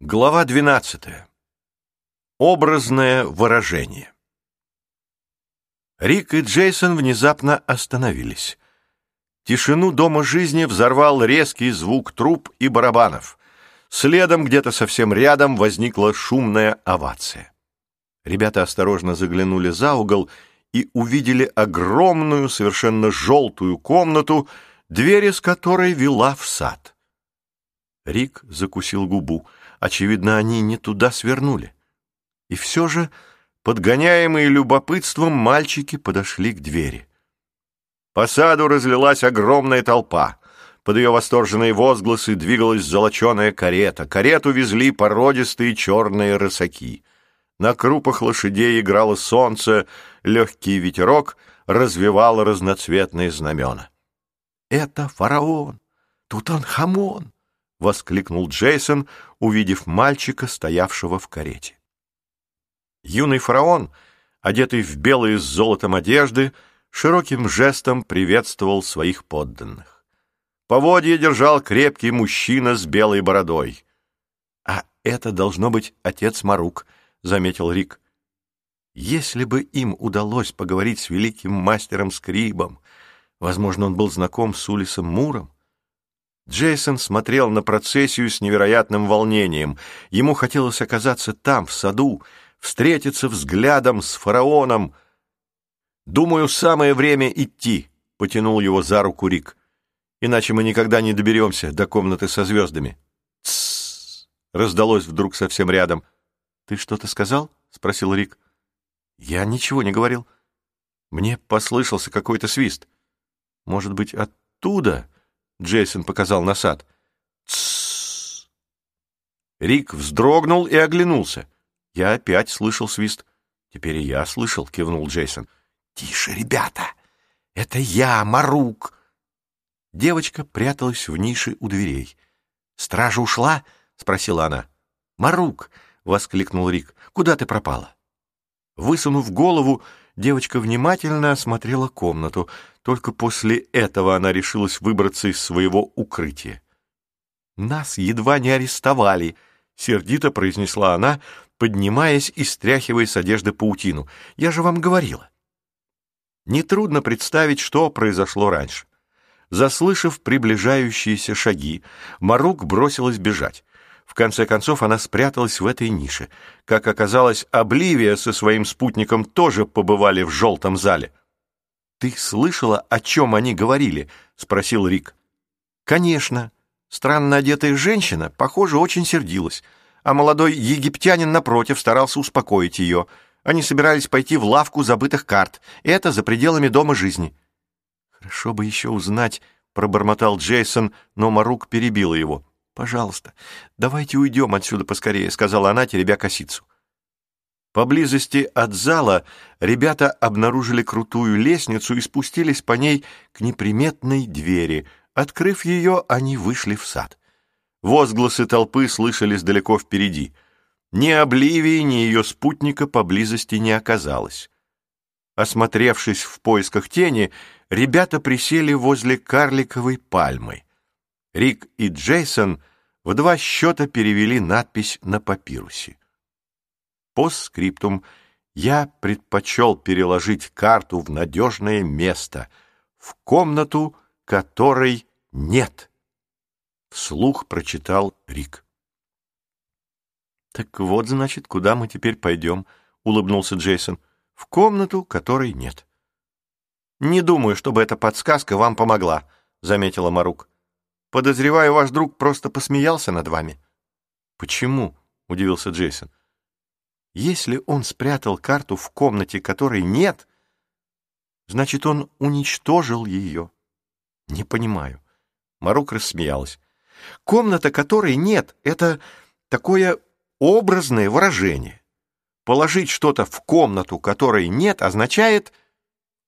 Глава 12. Образное выражение. Рик и Джейсон внезапно остановились. Тишину дома жизни взорвал резкий звук труб и барабанов. Следом, где-то совсем рядом, возникла шумная овация. Ребята осторожно заглянули за угол и увидели огромную, совершенно желтую комнату, дверь из которой вела в сад. Рик закусил губу. Очевидно, они не туда свернули. И все же, подгоняемые любопытством, мальчики подошли к двери. По саду разлилась огромная толпа. Под ее восторженные возгласы двигалась золоченая карета. Карету везли породистые черные рысаки. На крупах лошадей играло солнце, легкий ветерок развивал разноцветные знамена. «Это фараон! Тут он хамон!» — воскликнул Джейсон, увидев мальчика, стоявшего в карете. Юный фараон, одетый в белые с золотом одежды, широким жестом приветствовал своих подданных. Поводья держал крепкий мужчина с белой бородой. «А это должно быть отец Марук», — заметил Рик. «Если бы им удалось поговорить с великим мастером Скрибом, возможно, он был знаком с Улисом Муром, Джейсон смотрел на процессию с невероятным волнением. Ему хотелось оказаться там, в саду, встретиться взглядом с фараоном. «Думаю, самое время идти», — потянул его за руку Рик. «Иначе мы никогда не доберемся до комнаты со звездами». «Тссс!» — раздалось вдруг совсем рядом. «Ты что-то сказал?» — спросил Рик. «Я ничего не говорил. Мне послышался какой-то свист. Может быть, оттуда?» Джейсон показал на сад. Тссс. Рик вздрогнул и оглянулся. Я опять слышал свист. Теперь и я слышал, кивнул Джейсон. Тише, ребята! Это я, Марук! Девочка пряталась в нише у дверей. «Стража ушла?» — спросила она. «Марук!» — воскликнул Рик. «Куда ты пропала?» Высунув голову, девочка внимательно осмотрела комнату. Только после этого она решилась выбраться из своего укрытия. «Нас едва не арестовали», — сердито произнесла она, поднимаясь и стряхивая с одежды паутину. «Я же вам говорила». Нетрудно представить, что произошло раньше. Заслышав приближающиеся шаги, Марук бросилась бежать. В конце концов она спряталась в этой нише. Как оказалось, Обливия со своим спутником тоже побывали в желтом зале. «Ты слышала, о чем они говорили?» — спросил Рик. «Конечно. Странно одетая женщина, похоже, очень сердилась, а молодой египтянин, напротив, старался успокоить ее. Они собирались пойти в лавку забытых карт, это за пределами дома жизни». «Хорошо бы еще узнать», — пробормотал Джейсон, но Марук перебила его. «Пожалуйста, давайте уйдем отсюда поскорее», — сказала она, теребя косицу. Поблизости от зала ребята обнаружили крутую лестницу и спустились по ней к неприметной двери. Открыв ее, они вышли в сад. Возгласы толпы слышались далеко впереди. Ни Обливии, ни ее спутника поблизости не оказалось. Осмотревшись в поисках тени, ребята присели возле карликовой пальмы. Рик и Джейсон в два счета перевели надпись на папирусе. Постскриптум я предпочел переложить карту в надежное место, в комнату, которой нет. Вслух прочитал Рик. «Так вот, значит, куда мы теперь пойдем?» — улыбнулся Джейсон. «В комнату, которой нет». «Не думаю, чтобы эта подсказка вам помогла», — заметила Марук. Подозреваю, ваш друг просто посмеялся над вами». «Почему?» — удивился Джейсон. «Если он спрятал карту в комнате, которой нет, значит, он уничтожил ее». «Не понимаю». Марук рассмеялась. «Комната, которой нет, это такое образное выражение. Положить что-то в комнату, которой нет, означает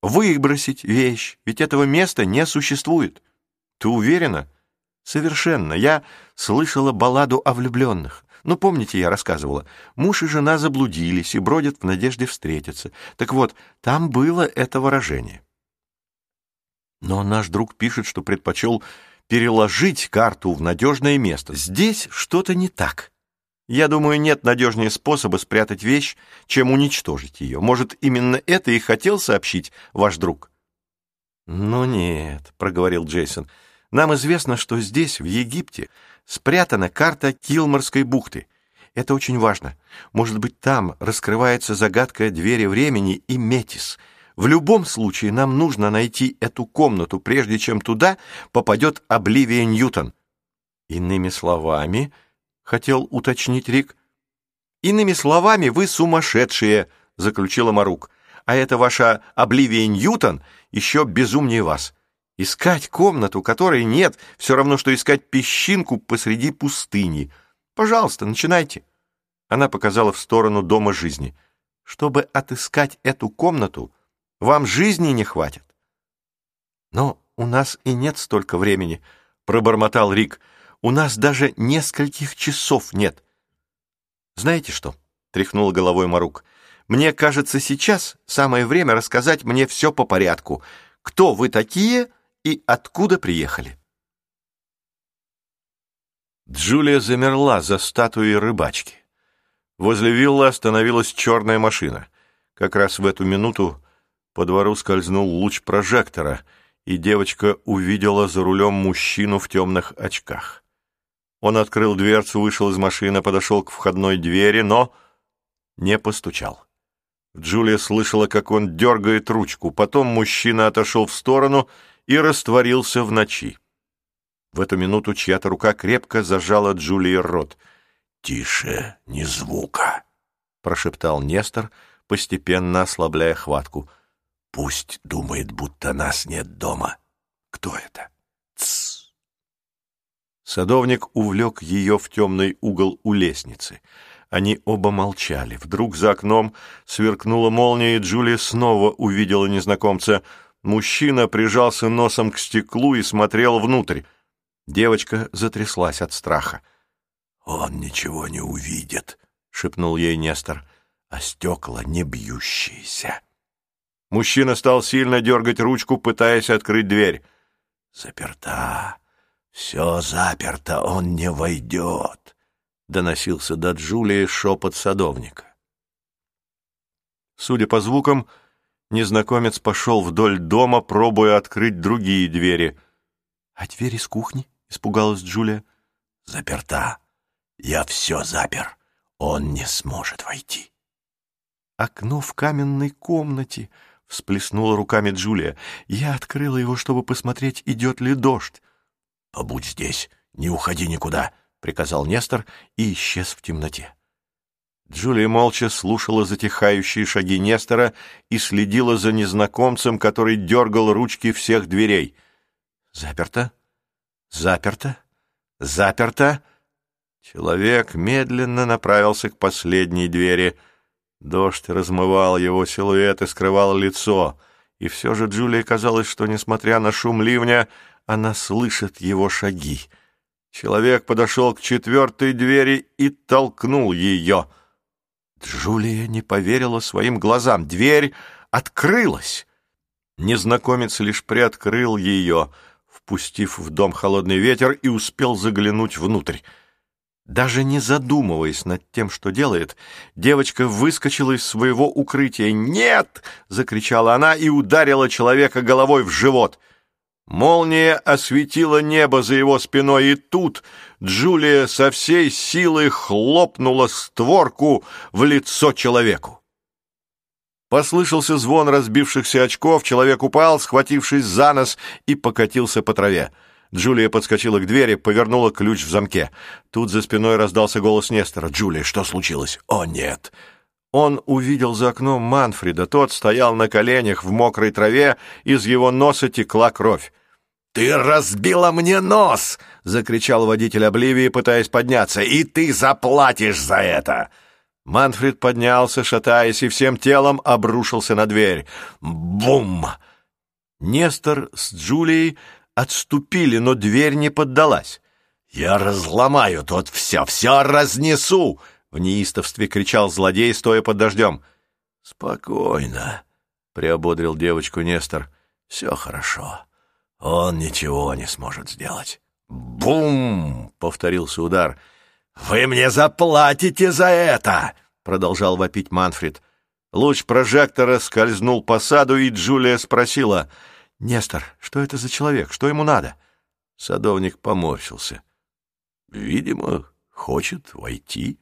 выбросить вещь, ведь этого места не существует. Ты уверена?» «Совершенно. Я слышала балладу о влюбленных. Ну, помните, я рассказывала, муж и жена заблудились и бродят в надежде встретиться. Так вот, там было это выражение. Но наш друг пишет, что предпочел переложить карту в надежное место. Здесь что-то не так. Я думаю, нет надежнее способа спрятать вещь, чем уничтожить ее. Может, именно это и хотел сообщить ваш друг?» «Ну нет», — проговорил Джейсон. «Нам известно, что здесь, в Египте, спрятана карта Килморской бухты. Это очень важно. Может быть, там раскрывается загадка двери времени и Метис. В любом случае, нам нужно найти эту комнату, прежде чем туда попадет Обливия Ньютон». «Иными словами...» хотел уточнить Рик. «Иными словами, вы сумасшедшие», — заключила Марук. «А это ваша Обливия Ньютон еще безумнее вас. Искать комнату, которой нет, все равно, что искать песчинку посреди пустыни. Пожалуйста, начинайте». Она показала в сторону дома жизни. «Чтобы отыскать эту комнату, вам жизни не хватит». «Но у нас и нет столько времени», — пробормотал Рик. У нас даже нескольких часов нет. Знаете что? Тряхнул головой Марук. Мне кажется, сейчас самое время рассказать мне все по порядку. Кто вы такие и откуда приехали? Джулия замерла за статуей рыбачки. Возле виллы остановилась черная машина. Как раз в эту минуту по двору скользнул луч прожектора, и девочка увидела за рулем мужчину в темных очках. Он открыл дверцу, вышел из машины, подошел к входной двери, но не постучал. Джулия слышала, как он дергает ручку. Потом мужчина отошел в сторону и растворился в ночи. В эту минуту чья-то рука крепко зажала Джулии рот. «Тише, ни звука!» — прошептал Нестор, постепенно ослабляя хватку. «Пусть думает, будто нас нет дома. Кто это?» «Тссс!» Садовник увлек ее в темный угол у лестницы. Они оба молчали. Вдруг за окном сверкнула молния, и Джулия снова увидела незнакомца. Мужчина прижался носом к стеклу и смотрел внутрь. Девочка затряслась от страха. «Он ничего не увидит», — шепнул ей Нестор, — «а стекла не бьющиеся». Мужчина стал сильно дергать ручку, пытаясь открыть дверь. «Заперта», «Все заперто, он не войдет», — доносился до Джулии шепот садовника. Судя по звукам, незнакомец пошел вдоль дома, пробуя открыть другие двери. «А дверь из кухни?» — испугалась Джулия. «Заперта. Я все запер. Он не сможет войти». «Окно в каменной комнате», — всплеснула руками Джулия. «Я открыла его, чтобы посмотреть, идет ли дождь. «Побудь здесь, не уходи никуда», — приказал Нестор и исчез в темноте. Джулия молча слушала затихающие шаги Нестора и следила за незнакомцем, который дергал ручки всех дверей. «Заперто? Заперто? Заперто?» Человек медленно направился к последней двери. Дождь размывал его силуэт и скрывал лицо. И все же Джулии казалось, что, несмотря на шум ливня, она слышит его шаги. Человек подошел к четвертой двери и толкнул ее. Джулия не поверила своим глазам. Дверь открылась. Незнакомец лишь приоткрыл ее, впустив в дом холодный ветер, и успел заглянуть внутрь. Даже не задумываясь над тем, что делает, девочка выскочила из своего укрытия. «Нет!» — закричала она и ударила человека головой в живот — Молния осветила небо за его спиной, и тут Джулия со всей силы хлопнула створку в лицо человеку. Послышался звон разбившихся очков, человек упал, схватившись за нос, и покатился по траве. Джулия подскочила к двери, повернула ключ в замке. Тут за спиной раздался голос Нестора. «Джулия, что случилось?» «О, нет!» Он увидел за окном Манфреда. Тот стоял на коленях в мокрой траве, из его носа текла кровь. «Ты разбила мне нос!» — закричал водитель Обливии, пытаясь подняться. «И ты заплатишь за это!» Манфред поднялся, шатаясь, и всем телом обрушился на дверь. Бум! Нестор с Джулией отступили, но дверь не поддалась. «Я разломаю тут все, все разнесу!» — в неистовстве кричал злодей, стоя под дождем. «Спокойно», — приободрил девочку Нестор. «Все хорошо». Он ничего не сможет сделать. «Бум!» — повторился удар. «Вы мне заплатите за это!» — продолжал вопить Манфред. Луч прожектора скользнул по саду, и Джулия спросила, «Нестор, что это за человек? Что ему надо?» Садовник поморщился. «Видимо, хочет войти».